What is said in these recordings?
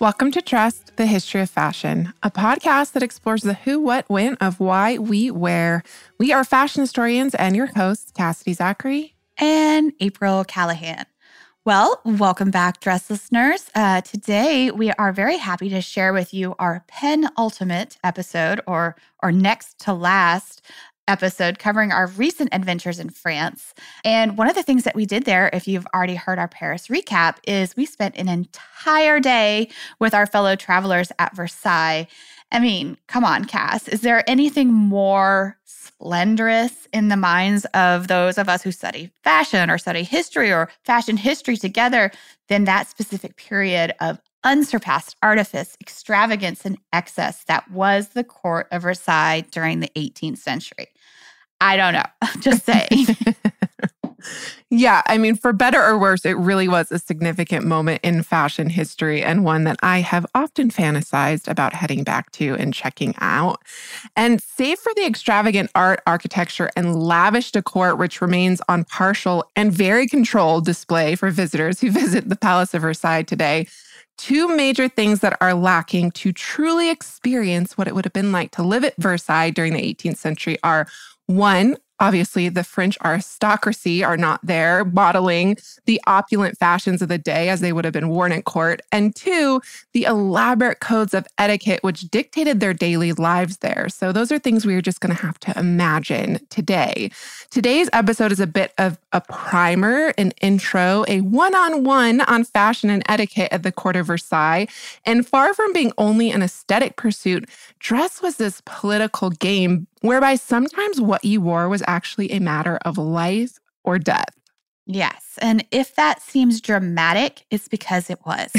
Welcome to Dressed, the History of Fashion, a podcast that explores the who, what, when of why we wear. We are fashion historians and your hosts, Cassidy Zachary and April Callahan. Well, welcome back, dress listeners. Uh, today, we are very happy to share with you our penultimate episode, or or next to last episode covering our recent adventures in France. And one of the things that we did there, if you've already heard our Paris recap, is we spent an entire day with our fellow travelers at Versailles. I mean, come on, Cass. Is there anything more splendorous in the minds of those of us who study fashion or study history or fashion history together than that specific period of unsurpassed artifice, extravagance, and excess that was the court of Versailles during the 18th century. I don't know. Just saying. yeah, I mean, for better or worse, it really was a significant moment in fashion history and one that I have often fantasized about heading back to and checking out. And save for the extravagant art, architecture, and lavish decor, which remains on partial and very controlled display for visitors who visit the Palace of Versailles today, two major things that are lacking to truly experience what it would have been like to live at Versailles during the 18th century are one, obviously, the French aristocracy are not there modeling the opulent fashions of the day as they would have been worn at court. And two, the elaborate codes of etiquette which dictated their daily lives there. So, those are things we are just going to have to imagine today. Today's episode is a bit of a primer, an intro, a one on one on fashion and etiquette at the court of Versailles. And far from being only an aesthetic pursuit, dress was this political game whereby sometimes what you wore was actually a matter of life or death. Yes. And if that seems dramatic, it's because it was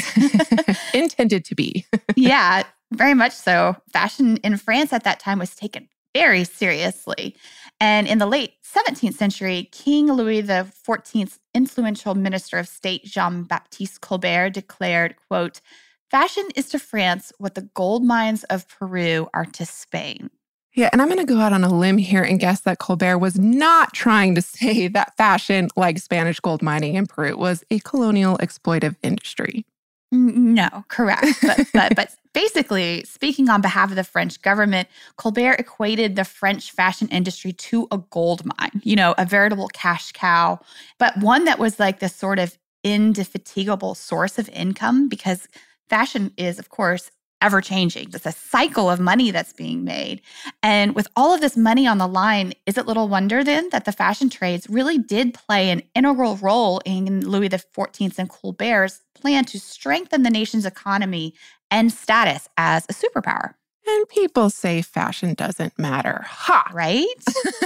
intended to be. yeah, very much so. Fashion in France at that time was taken very seriously. And in the late 17th century, King Louis XIV's influential minister of state, Jean-Baptiste Colbert, declared, quote, Fashion is to France what the gold mines of Peru are to Spain. Yeah, and I'm going to go out on a limb here and guess that Colbert was not trying to say that fashion, like Spanish gold mining in Peru, was a colonial exploitive industry. No, correct. But, but, but basically, speaking on behalf of the French government, Colbert equated the French fashion industry to a gold mine, you know, a veritable cash cow, but one that was like this sort of indefatigable source of income because fashion is, of course, ever changing. It's a cycle of money that's being made. And with all of this money on the line, is it little wonder then that the fashion trades really did play an integral role in Louis XIV's and Colbert's plan to strengthen the nation's economy and status as a superpower? And people say fashion doesn't matter. Ha! Right?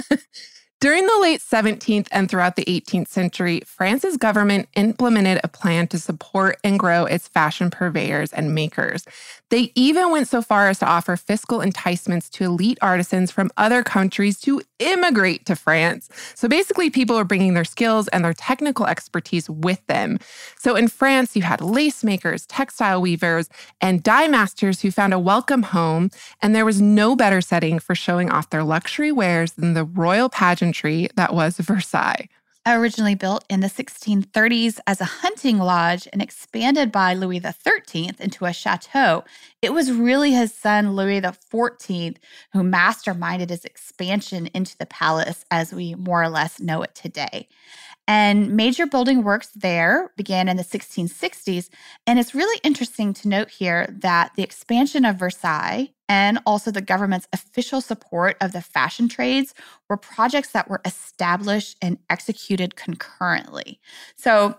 During the late 17th and throughout the 18th century, France's government implemented a plan to support and grow its fashion purveyors and makers. They even went so far as to offer fiscal enticements to elite artisans from other countries to immigrate to France. So basically, people were bringing their skills and their technical expertise with them. So in France, you had lace makers, textile weavers, and dye masters who found a welcome home. And there was no better setting for showing off their luxury wares than the royal pageantry that was Versailles. Originally built in the 1630s as a hunting lodge and expanded by Louis XIII into a chateau, it was really his son Louis XIV who masterminded his expansion into the palace as we more or less know it today. And major building works there began in the 1660s. And it's really interesting to note here that the expansion of Versailles and also the government's official support of the fashion trades were projects that were established and executed concurrently. So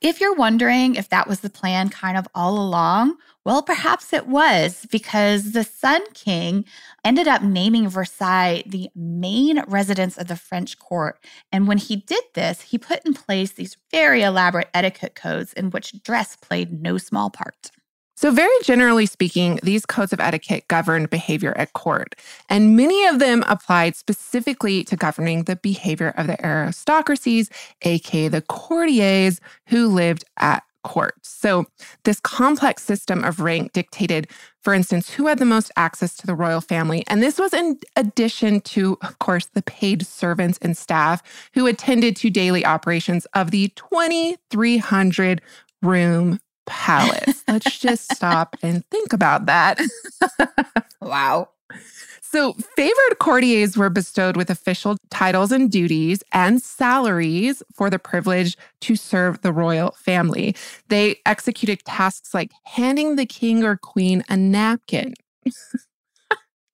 if you're wondering if that was the plan kind of all along, well, perhaps it was because the Sun King ended up naming Versailles the main residence of the French court. And when he did this, he put in place these very elaborate etiquette codes in which dress played no small part. So, very generally speaking, these codes of etiquette governed behavior at court, and many of them applied specifically to governing the behavior of the aristocracies, aka the courtiers who lived at court. So, this complex system of rank dictated, for instance, who had the most access to the royal family. And this was in addition to, of course, the paid servants and staff who attended to daily operations of the 2,300 room palace. Let's just stop and think about that. wow. So, favored courtiers were bestowed with official titles and duties and salaries for the privilege to serve the royal family. They executed tasks like handing the king or queen a napkin.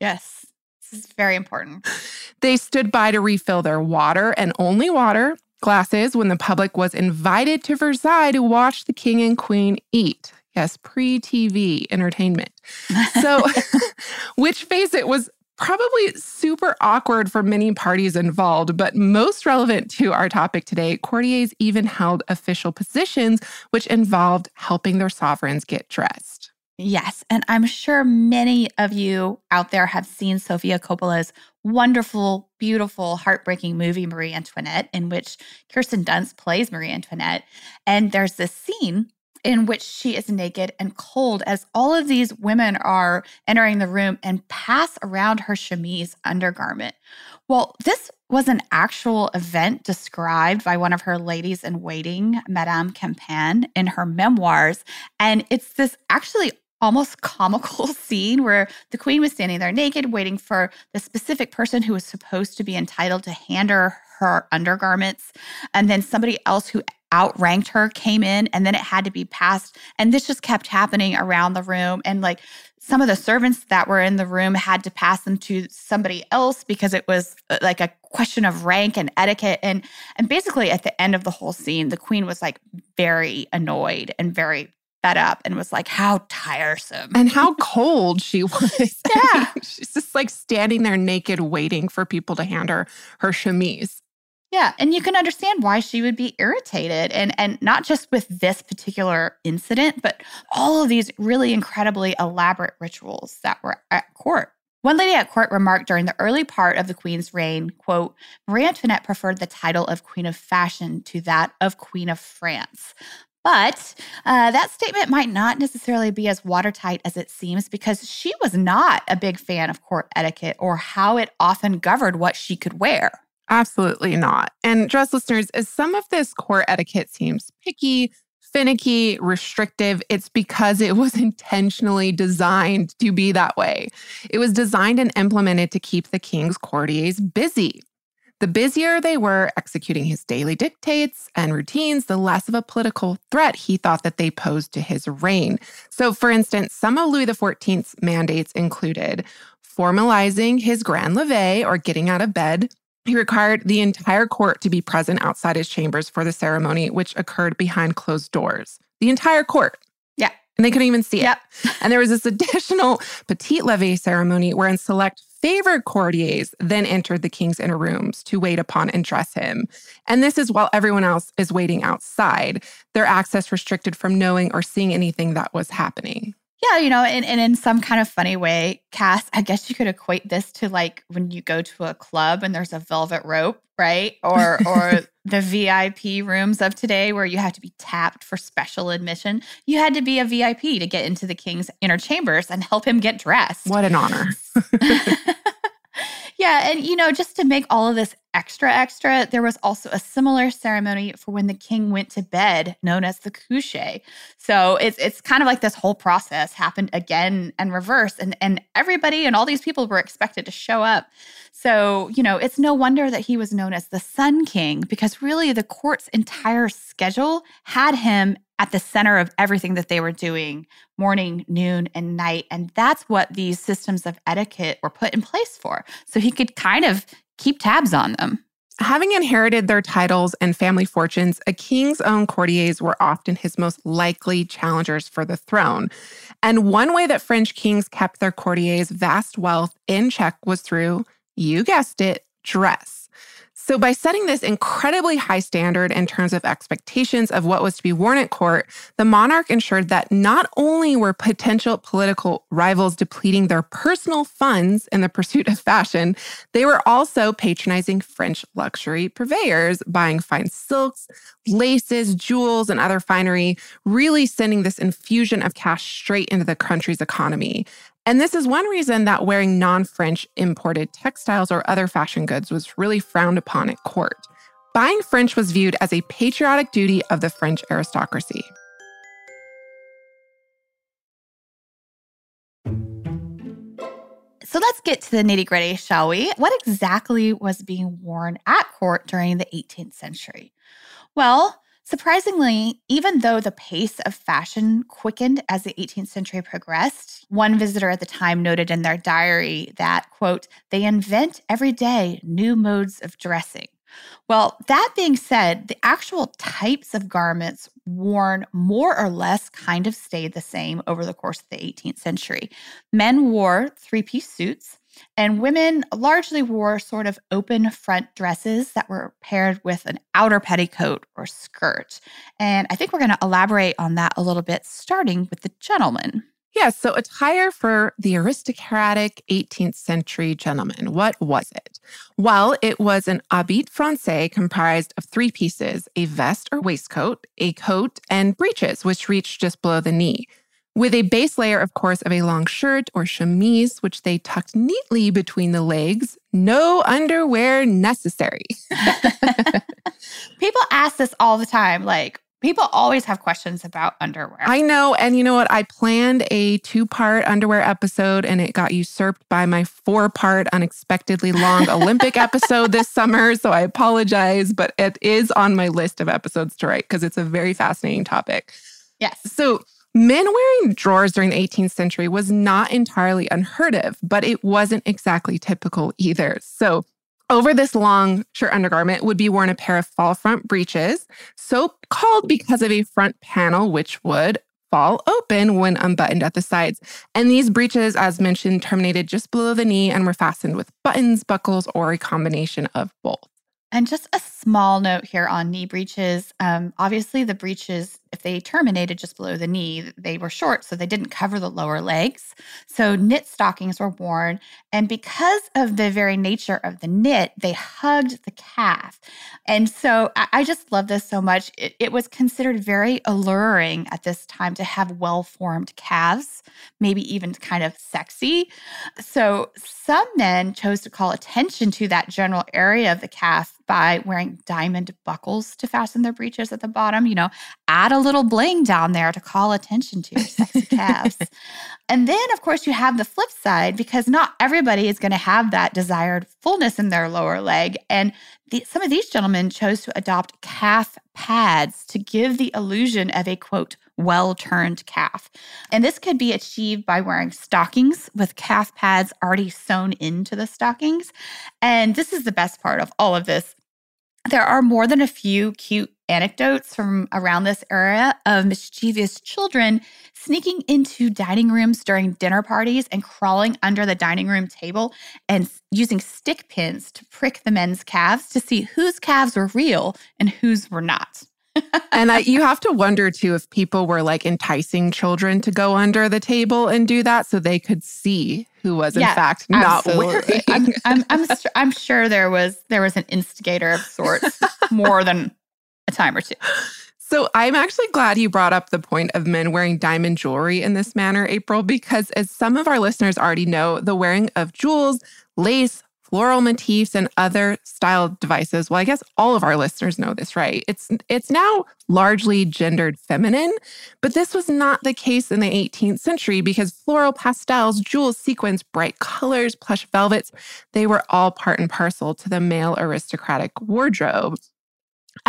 yes, this is very important. They stood by to refill their water and only water glasses when the public was invited to Versailles to watch the king and queen eat. Yes, pre TV entertainment. So, which face it was probably super awkward for many parties involved, but most relevant to our topic today, courtiers even held official positions which involved helping their sovereigns get dressed. Yes. And I'm sure many of you out there have seen Sofia Coppola's wonderful, beautiful, heartbreaking movie, Marie Antoinette, in which Kirsten Dunst plays Marie Antoinette. And there's this scene in which she is naked and cold as all of these women are entering the room and pass around her chemise undergarment. Well, this was an actual event described by one of her ladies in waiting, Madame Campan, in her memoirs. And it's this actually almost comical scene where the queen was standing there naked, waiting for the specific person who was supposed to be entitled to hand her her undergarments. And then somebody else who outranked her came in and then it had to be passed. And this just kept happening around the room. And like some of the servants that were in the room had to pass them to somebody else because it was uh, like a question of rank and etiquette. And and basically at the end of the whole scene the queen was like very annoyed and very fed up and was like how tiresome and how cold she was yeah she's just like standing there naked waiting for people to hand her her chemise yeah, and you can understand why she would be irritated and and not just with this particular incident, but all of these really incredibly elaborate rituals that were at court. One lady at court remarked during the early part of the queen's reign, quote, Marie Antoinette preferred the title of Queen of Fashion to that of Queen of France. But uh, that statement might not necessarily be as watertight as it seems because she was not a big fan of court etiquette or how it often governed what she could wear. Absolutely not. And dress listeners, as some of this court etiquette seems picky, finicky, restrictive, it's because it was intentionally designed to be that way. It was designed and implemented to keep the king's courtiers busy. The busier they were executing his daily dictates and routines, the less of a political threat he thought that they posed to his reign. So, for instance, some of Louis XIV's mandates included formalizing his grand levee or getting out of bed, he required the entire court to be present outside his chambers for the ceremony, which occurred behind closed doors. The entire court. And they couldn't even see yep. it. And there was this additional petite levee ceremony wherein select favored courtiers then entered the king's inner rooms to wait upon and dress him. And this is while everyone else is waiting outside, their access restricted from knowing or seeing anything that was happening. Yeah, you know, and, and in some kind of funny way, Cass, I guess you could equate this to like when you go to a club and there's a velvet rope, right? Or or the VIP rooms of today where you have to be tapped for special admission. You had to be a VIP to get into the king's inner chambers and help him get dressed. What an honor. Yeah. And, you know, just to make all of this extra, extra, there was also a similar ceremony for when the king went to bed, known as the coucher. So it's it's kind of like this whole process happened again and reverse. And, and everybody and all these people were expected to show up. So, you know, it's no wonder that he was known as the Sun King because really the court's entire schedule had him at the center of everything that they were doing morning, noon, and night. And that's what these systems of etiquette were put in place for. So he could kind of keep tabs on them. Having inherited their titles and family fortunes, a king's own courtiers were often his most likely challengers for the throne. And one way that French kings kept their courtiers' vast wealth in check was through, you guessed it, dress. So, by setting this incredibly high standard in terms of expectations of what was to be worn at court, the monarch ensured that not only were potential political rivals depleting their personal funds in the pursuit of fashion, they were also patronizing French luxury purveyors, buying fine silks, laces, jewels, and other finery, really sending this infusion of cash straight into the country's economy. And this is one reason that wearing non French imported textiles or other fashion goods was really frowned upon at court. Buying French was viewed as a patriotic duty of the French aristocracy. So let's get to the nitty gritty, shall we? What exactly was being worn at court during the 18th century? Well, Surprisingly, even though the pace of fashion quickened as the 18th century progressed, one visitor at the time noted in their diary that, quote, they invent every day new modes of dressing. Well, that being said, the actual types of garments worn more or less kind of stayed the same over the course of the 18th century. Men wore three piece suits, and women largely wore sort of open front dresses that were paired with an outer petticoat or skirt. And I think we're going to elaborate on that a little bit, starting with the gentleman. Yeah, so attire for the aristocratic 18th century gentleman. What was it? Well, it was an habit français comprised of three pieces a vest or waistcoat, a coat, and breeches, which reached just below the knee with a base layer, of course, of a long shirt or chemise, which they tucked neatly between the legs. No underwear necessary. people ask this all the time. Like, people always have questions about underwear. I know. And you know what? I planned a two part underwear episode and it got usurped by my four part, unexpectedly long Olympic episode this summer. So I apologize, but it is on my list of episodes to write because it's a very fascinating topic. Yes. So, Men wearing drawers during the 18th century was not entirely unheard of, but it wasn't exactly typical either. So, over this long shirt undergarment would be worn a pair of fall front breeches, so called because of a front panel which would fall open when unbuttoned at the sides. And these breeches, as mentioned, terminated just below the knee and were fastened with buttons, buckles, or a combination of both. And just a small note here on knee breeches. Um, obviously, the breeches if they terminated just below the knee, they were short, so they didn't cover the lower legs. So knit stockings were worn. And because of the very nature of the knit, they hugged the calf. And so I, just love this so much. It, it was considered very alluring at this time to have well formed calves, maybe even kind of sexy. So some men chose to call attention to that general area of the calf by wearing diamond buckles to fasten their breeches at the bottom. You know, add a little bling down there to call attention to your sexy calves. and then, of course, you have the flip side because not everybody is going to have that desired fullness in their lower leg. And the, some of these gentlemen chose to adopt calf pads to give the illusion of a quote, well turned calf. And this could be achieved by wearing stockings with calf pads already sewn into the stockings. And this is the best part of all of this. There are more than a few cute anecdotes from around this era of mischievous children sneaking into dining rooms during dinner parties and crawling under the dining room table and using stick pins to prick the men's calves to see whose calves were real and whose were not. and I, you have to wonder too if people were like enticing children to go under the table and do that so they could see who was in yeah, fact not wearing. I'm, I'm, I'm, I'm sure there was there was an instigator of sorts more than a time or two. So I'm actually glad you brought up the point of men wearing diamond jewelry in this manner, April, because as some of our listeners already know, the wearing of jewels, lace, floral motifs, and other style devices. Well, I guess all of our listeners know this, right? It's it's now largely gendered feminine, but this was not the case in the 18th century because floral pastels, jewels, sequins, bright colors, plush velvets, they were all part and parcel to the male aristocratic wardrobe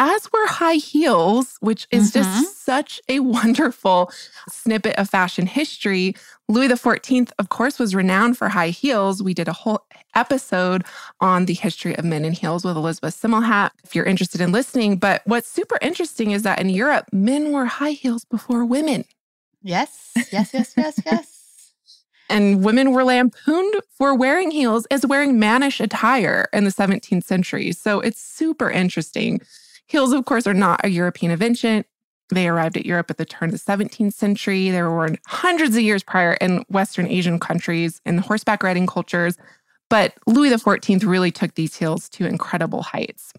as were high heels, which is mm-hmm. just such a wonderful snippet of fashion history. Louis XIV, of course, was renowned for high heels. We did a whole episode on the history of men in heels with Elizabeth Semmelhack, if you're interested in listening. But what's super interesting is that in Europe, men wore high heels before women. Yes, yes, yes, yes, yes. And women were lampooned for wearing heels as wearing mannish attire in the 17th century. So it's super interesting. Heels, of course, are not a European invention. They arrived at Europe at the turn of the 17th century. There were hundreds of years prior in Western Asian countries in horseback riding cultures. But Louis XIV really took these heels to incredible heights.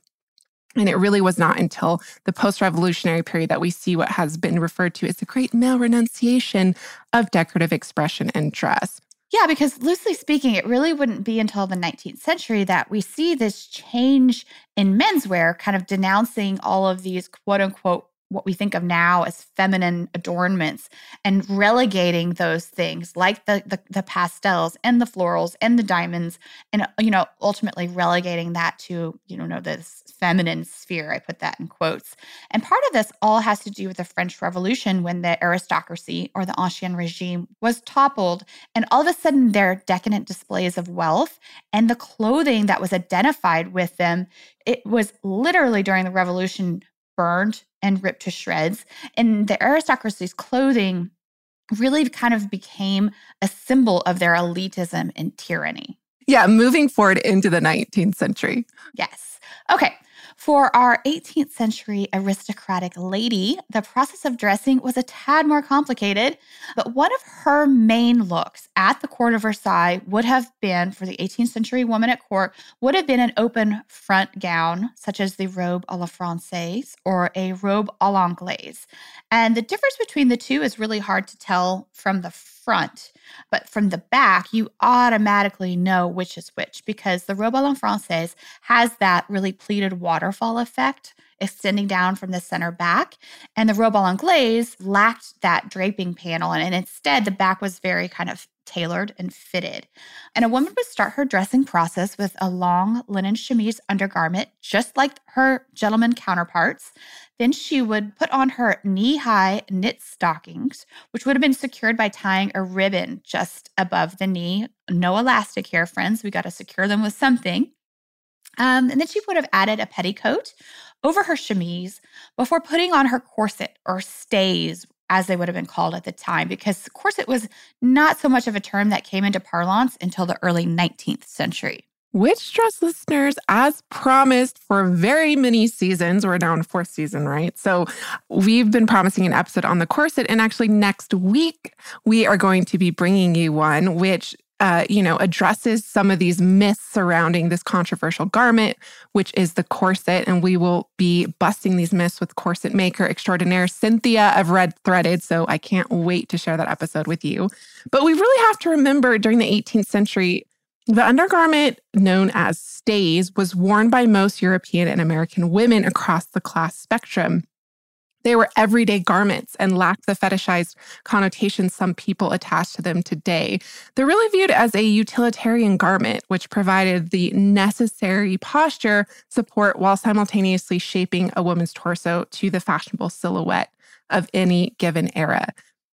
And it really was not until the post revolutionary period that we see what has been referred to as the great male renunciation of decorative expression and dress. Yeah, because loosely speaking, it really wouldn't be until the 19th century that we see this change in menswear, kind of denouncing all of these quote unquote what we think of now as feminine adornments and relegating those things like the, the, the pastels and the florals and the diamonds and uh, you know ultimately relegating that to you know this feminine sphere i put that in quotes. And part of this all has to do with the french revolution when the aristocracy or the ancien regime was toppled and all of a sudden their decadent displays of wealth and the clothing that was identified with them it was literally during the revolution burned and ripped to shreds. And the aristocracy's clothing really kind of became a symbol of their elitism and tyranny. Yeah, moving forward into the 19th century. Yes. Okay. For our 18th century aristocratic lady, the process of dressing was a tad more complicated, but one of her main looks at the court of Versailles would have been, for the 18th century woman at court, would have been an open front gown, such as the robe à la Francaise or a robe à l'Anglaise. And the difference between the two is really hard to tell from the front, but from the back, you automatically know which is which because the robe la Francaise has that really pleated waterfall effect extending down from the center back. And the robe à l'Anglaise lacked that draping panel, and, and instead the back was very kind of tailored and fitted. And a woman would start her dressing process with a long linen chemise undergarment, just like her gentleman counterparts. Then she would put on her knee high knit stockings, which would have been secured by tying a ribbon just above the knee. No elastic here, friends. We got to secure them with something. Um, and then she would have added a petticoat over her chemise before putting on her corset or stays, as they would have been called at the time, because corset was not so much of a term that came into parlance until the early 19th century. Which Dress listeners, as promised for very many seasons, we're now in fourth season, right? So we've been promising an episode on the corset. And actually, next week, we are going to be bringing you one, which uh, you know, addresses some of these myths surrounding this controversial garment, which is the corset. And we will be busting these myths with corset maker extraordinaire Cynthia of Red Threaded. So I can't wait to share that episode with you. But we really have to remember during the 18th century, the undergarment known as stays was worn by most European and American women across the class spectrum. They were everyday garments and lacked the fetishized connotations some people attach to them today. They're really viewed as a utilitarian garment, which provided the necessary posture support while simultaneously shaping a woman's torso to the fashionable silhouette of any given era.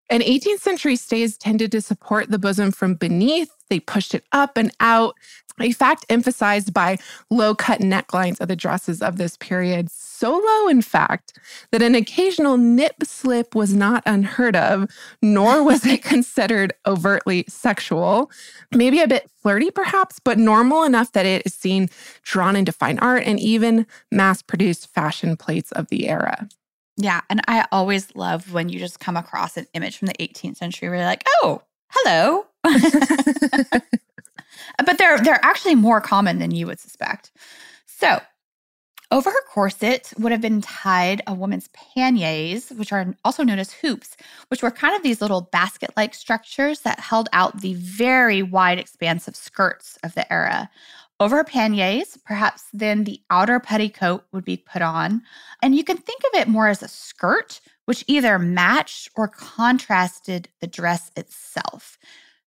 And 18th century stays tended to support the bosom from beneath. They pushed it up and out, a fact emphasized by low cut necklines of the dresses of this period. So low, in fact, that an occasional nip slip was not unheard of, nor was it considered overtly sexual. Maybe a bit flirty, perhaps, but normal enough that it is seen drawn into fine art and even mass produced fashion plates of the era. Yeah. And I always love when you just come across an image from the 18th century where you're like, oh, hello. but they're they're actually more common than you would suspect. So over her corset would have been tied a woman's panniers, which are also known as hoops, which were kind of these little basket like structures that held out the very wide expanse of skirts of the era. Over panniers, perhaps then the outer petticoat would be put on. And you can think of it more as a skirt, which either matched or contrasted the dress itself.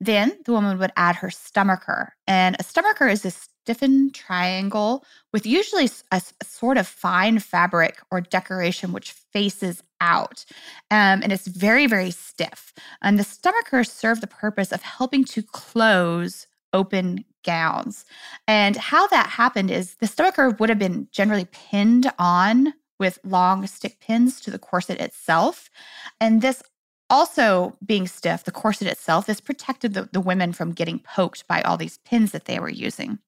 Then the woman would add her stomacher. And a stomacher is a stiffened triangle with usually a, sort of fine fabric or decoration which faces out. Um, and it's very, very stiff. And the stomacher serve the purpose of helping to close open gowns. And how that happened is the stomacher would have been generally pinned on with long stick pins to the corset itself. And this also being stiff, the corset itself, this protected the, the women from getting poked by all these pins that they were using.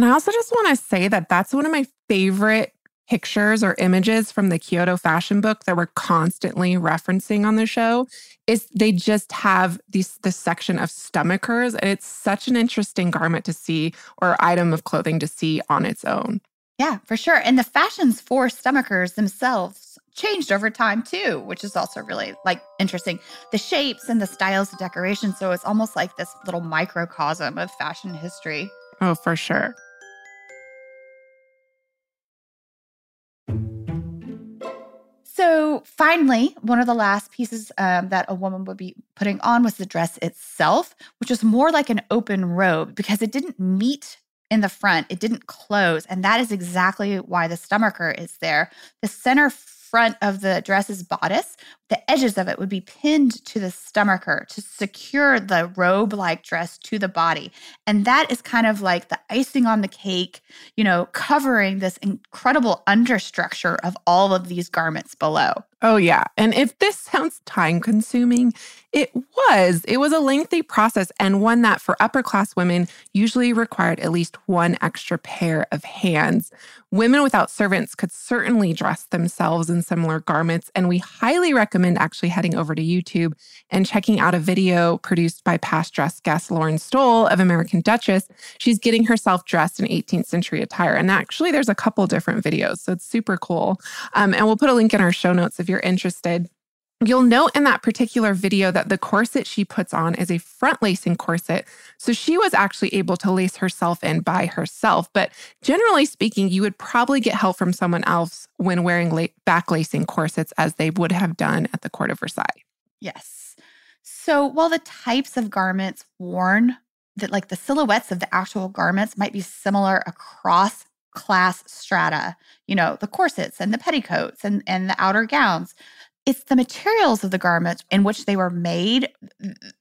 And I also just want to say that that's one of my favorite pictures or images from the Kyoto fashion book that we're constantly referencing on the show is they just have these this section of stomachers and it's such an interesting garment to see or item of clothing to see on its own. Yeah, for sure. And the fashions for stomachers themselves changed over time too, which is also really like interesting. The shapes and the styles of decoration. So it's almost like this little microcosm of fashion history. Oh, for sure. So finally, one of the last pieces um, that a woman would be putting on was the dress itself, which was more like an open robe because it didn't meet in the front, it didn't close. And that is exactly why the stomacher is there. The center front of the dress's bodice, the edges of it would be pinned to the stomacher to secure the robe like dress to the body. And that is kind of like the icing on the cake, you know, covering this incredible understructure of all of these garments below. Oh, yeah. And if this sounds time consuming, it was. It was a lengthy process and one that for upper class women usually required at least one extra pair of hands. Women without servants could certainly dress themselves in similar garments. And we highly recommend actually heading over to YouTube and checking out a video produced by past dress guest Lauren Stowell of American Duchess. She's getting herself dressed in 18th century attire. And actually, there's a couple different videos. So it's super cool. Um, and we'll put a link in our show notes if you're interested. You'll note in that particular video that the corset she puts on is a front lacing corset. So she was actually able to lace herself in by herself. But generally speaking, you would probably get help from someone else when wearing back lacing corsets as they would have done at the court of Versailles. Yes. So while the types of garments worn, that like the silhouettes of the actual garments might be similar across class strata, you know, the corsets and the petticoats and, and the outer gowns it's the materials of the garments in which they were made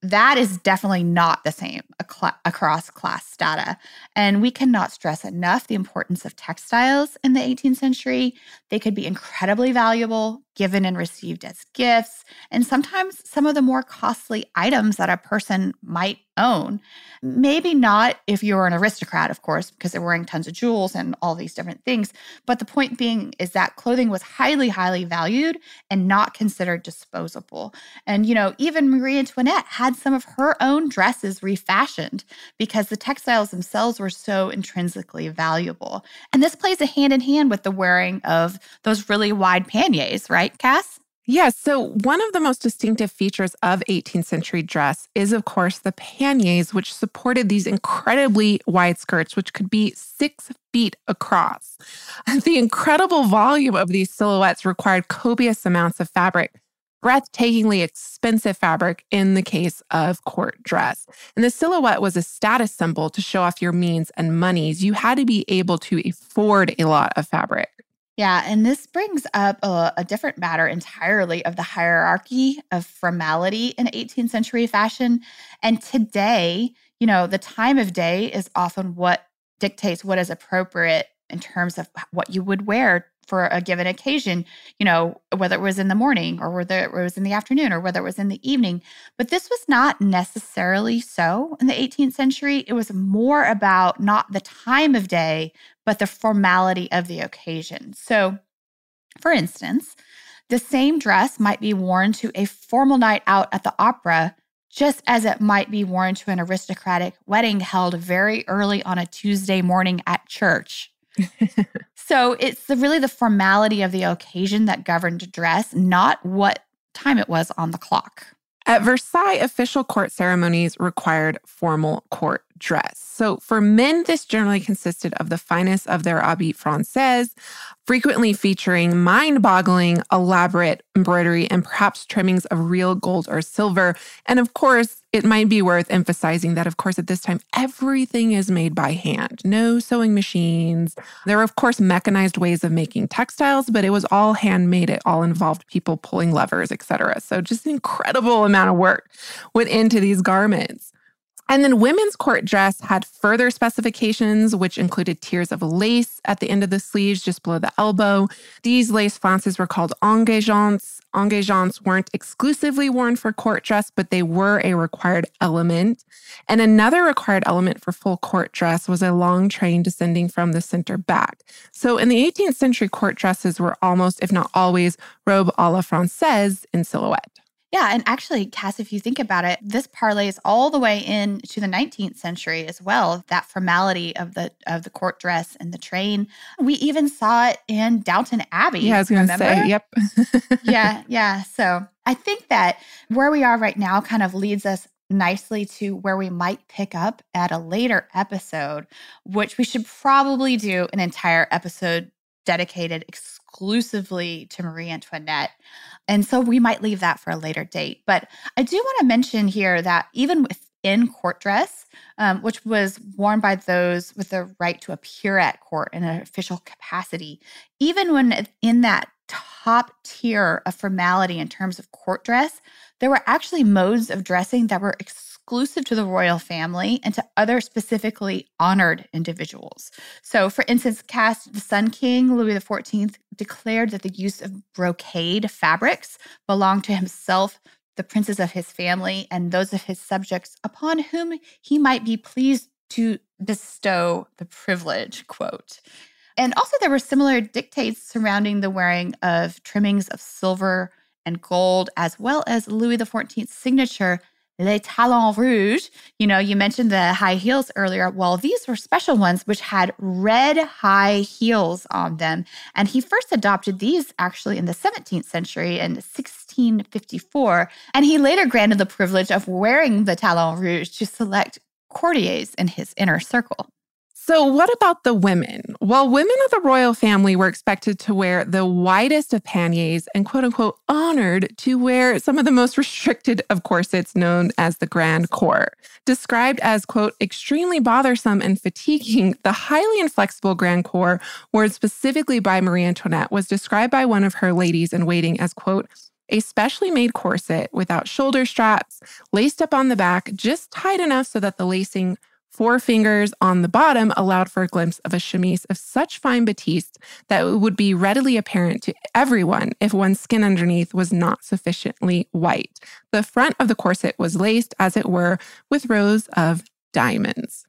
that is definitely not the same across class data. and we cannot stress enough the importance of textiles in the 18th century they could be incredibly valuable given and received as gifts and sometimes some of the more costly items that a person might own. Maybe not if you're an aristocrat, of course, because they're wearing tons of jewels and all these different things. But the point being is that clothing was highly, highly valued and not considered disposable. And, you know, even Marie Antoinette had some of her own dresses refashioned because the textiles themselves were so intrinsically valuable. And this plays a hand in hand with the wearing of those really wide panniers, right, Cass? Yeah, so one of the most distinctive features of 18th century dress is, of course, the panniers, which supported these incredibly wide skirts, which could be six feet across. The incredible volume of these silhouettes required copious amounts of fabric, breathtakingly expensive fabric in the case of court dress. And the silhouette was a status symbol to show off your means and monies. You had to be able to afford a lot of fabric. Yeah, and this brings up a, a, different matter entirely of the hierarchy of formality in 18th century fashion. And today, you know, the time of day is often what dictates what is appropriate in terms of what you would wear for a given occasion, you know, whether it was in the morning or whether it was in the afternoon or whether it was in the evening. But this was not necessarily so in the 18th century. It was more about not the time of day, but the formality of the occasion. So, for instance, the same dress might be worn to a formal night out at the opera, just as it might be worn to an aristocratic wedding held very early on a Tuesday morning at church. so it's the, really the formality of the occasion that governed dress, not what time it was on the clock. At Versailles, official court ceremonies required formal court dress. So for men, this generally consisted of the finest of their habit française, frequently featuring mind boggling, elaborate embroidery and perhaps trimmings of real gold or silver. And of course, it might be worth emphasizing that, of course, at this time, everything is made by hand. No sewing machines. There are, of course, mechanized ways of making textiles, but it was all handmade. It all involved people pulling levers, etc. So just an incredible amount of work went into these garments. And then women's court dress had further specifications, which included tiers of lace at the end of the sleeves, just below the elbow. These lace flounces were called engageants, engagements weren't exclusively worn for court dress, but they were a required element. And another required element for full court dress was a long train descending from the center back. So in the 18th century, court dresses were almost, if not always, robe a la francaise in silhouette. Yeah, and actually, Cass, if you think about it, this parlays all the way into the 19th century as well. That formality of the of the court dress and the train. We even saw it in Downton Abbey. Yeah, I was going to say, yep. yeah, yeah. So I think that where we are right now kind of leads us nicely to where we might pick up at a later episode, which we should probably do an entire episode dedicated exclusively to Marie Antoinette. And so we might leave that for a later date. But I do want to mention here that even within court dress, um, which was worn by those with the right to appear at court in an official capacity, even when in that top tier of formality in terms of court dress, there were actually modes of dressing that were exclusive to the royal family and to other specifically honored individuals. So, for instance, Cass, the Sun King, Louis XIV, declared that the use of brocade fabrics belonged to himself, the princes of his family, and those of his subjects upon whom he might be pleased to bestow the privilege, quote. And also, there were similar dictates surrounding the wearing of trimmings of silver and gold, as well as Louis XIV's signature les talons rouges. You know, you mentioned the high heels earlier. Well, these were special ones which had red high heels on them. And he first adopted these actually in the 17th century in 1654. And he later granted the privilege of wearing the talons rouges to select courtiers in his inner circle. So, what about the women? Well, women of the royal family were expected to wear the widest of panniers and, quote unquote, honored to wear some of the most restricted of corsets known as the grand corps. Described as, quote, extremely bothersome and fatiguing, the highly inflexible grand corps, worn specifically by Marie Antoinette, was described by one of her ladies in waiting as, quote, a specially made corset without shoulder straps, laced up on the back, just tight enough so that the lacing Four fingers on the bottom allowed for a glimpse of a chemise of such fine batiste that it would be readily apparent to everyone if one's skin underneath was not sufficiently white. The front of the corset was laced, as it were, with rows of diamonds.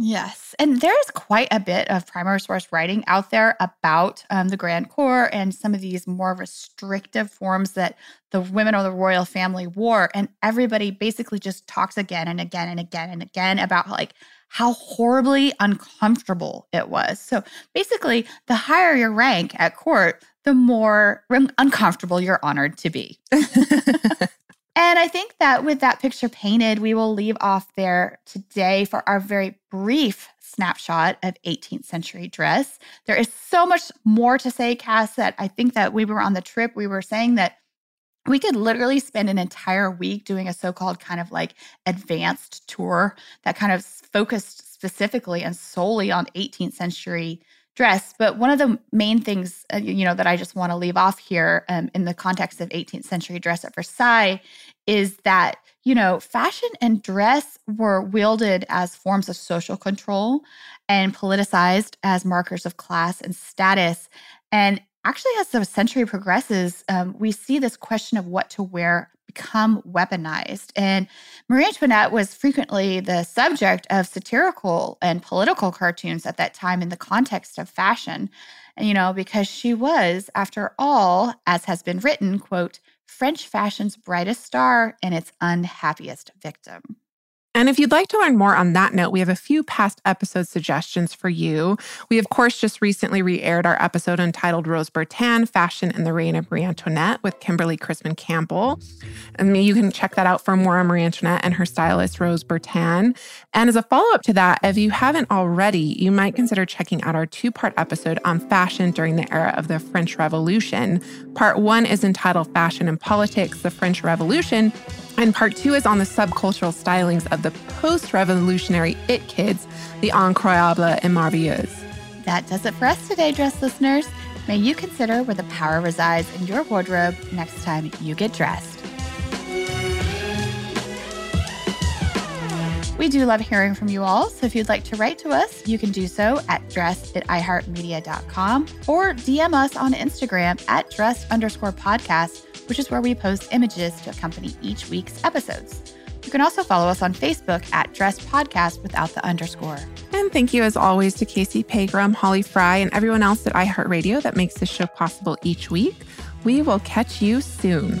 Yes. And there is quite a bit of primary source writing out there about um, the Grand Corps and some of these more restrictive forms that the women of the royal family wore. And everybody basically just talks again and again and again and again about like how horribly uncomfortable it was. So basically, the higher your rank at court, the more uncomfortable you're honored to be. And I think that with that picture painted, we will leave off there today for our very brief snapshot of 18th century dress. There is so much more to say, Cass, that I think that we were on the trip, we were saying that we could literally spend an entire week doing a so called kind of like advanced tour that kind of focused specifically and solely on 18th century dress. But one of the main things, uh, you know, that I just want to leave off here um, in the context of 18th century dress at Versailles is that, you know, fashion and dress were wielded as forms of social control and politicized as markers of class and status. And actually, as the century progresses, um, we see this question of what to wear become weaponized. And Marie Antoinette was frequently the subject of satirical and political cartoons at that time in the context of fashion. And, you know, because she was, after all, as has been written, quote, French fashion's brightest star and its unhappiest victim. And if you'd like to learn more on that note, we have a few past episode suggestions for you. We, of course, just recently re aired our episode entitled Rose Bertin Fashion and the Reign of Marie Antoinette with Kimberly Chrisman Campbell. And you can check that out for more on Marie Antoinette and her stylist, Rose Bertin. And as a follow up to that, if you haven't already, you might consider checking out our two part episode on fashion during the era of the French Revolution. Part one is entitled Fashion and Politics, the French Revolution. And part two is on the subcultural stylings of the post revolutionary it kids, the incroyable and merveilleuse. That does it for us today, dress listeners. May you consider where the power resides in your wardrobe next time you get dressed. We do love hearing from you all, so if you'd like to write to us, you can do so at dress at iheartmedia.com or DM us on Instagram at dress underscore podcast which is where we post images to accompany each week's episodes. You can also follow us on Facebook at Dressed Podcast without the underscore. And thank you, as always, to Casey Pegram, Holly Fry, and everyone else at iHeartRadio that makes this show possible each week. We will catch you soon.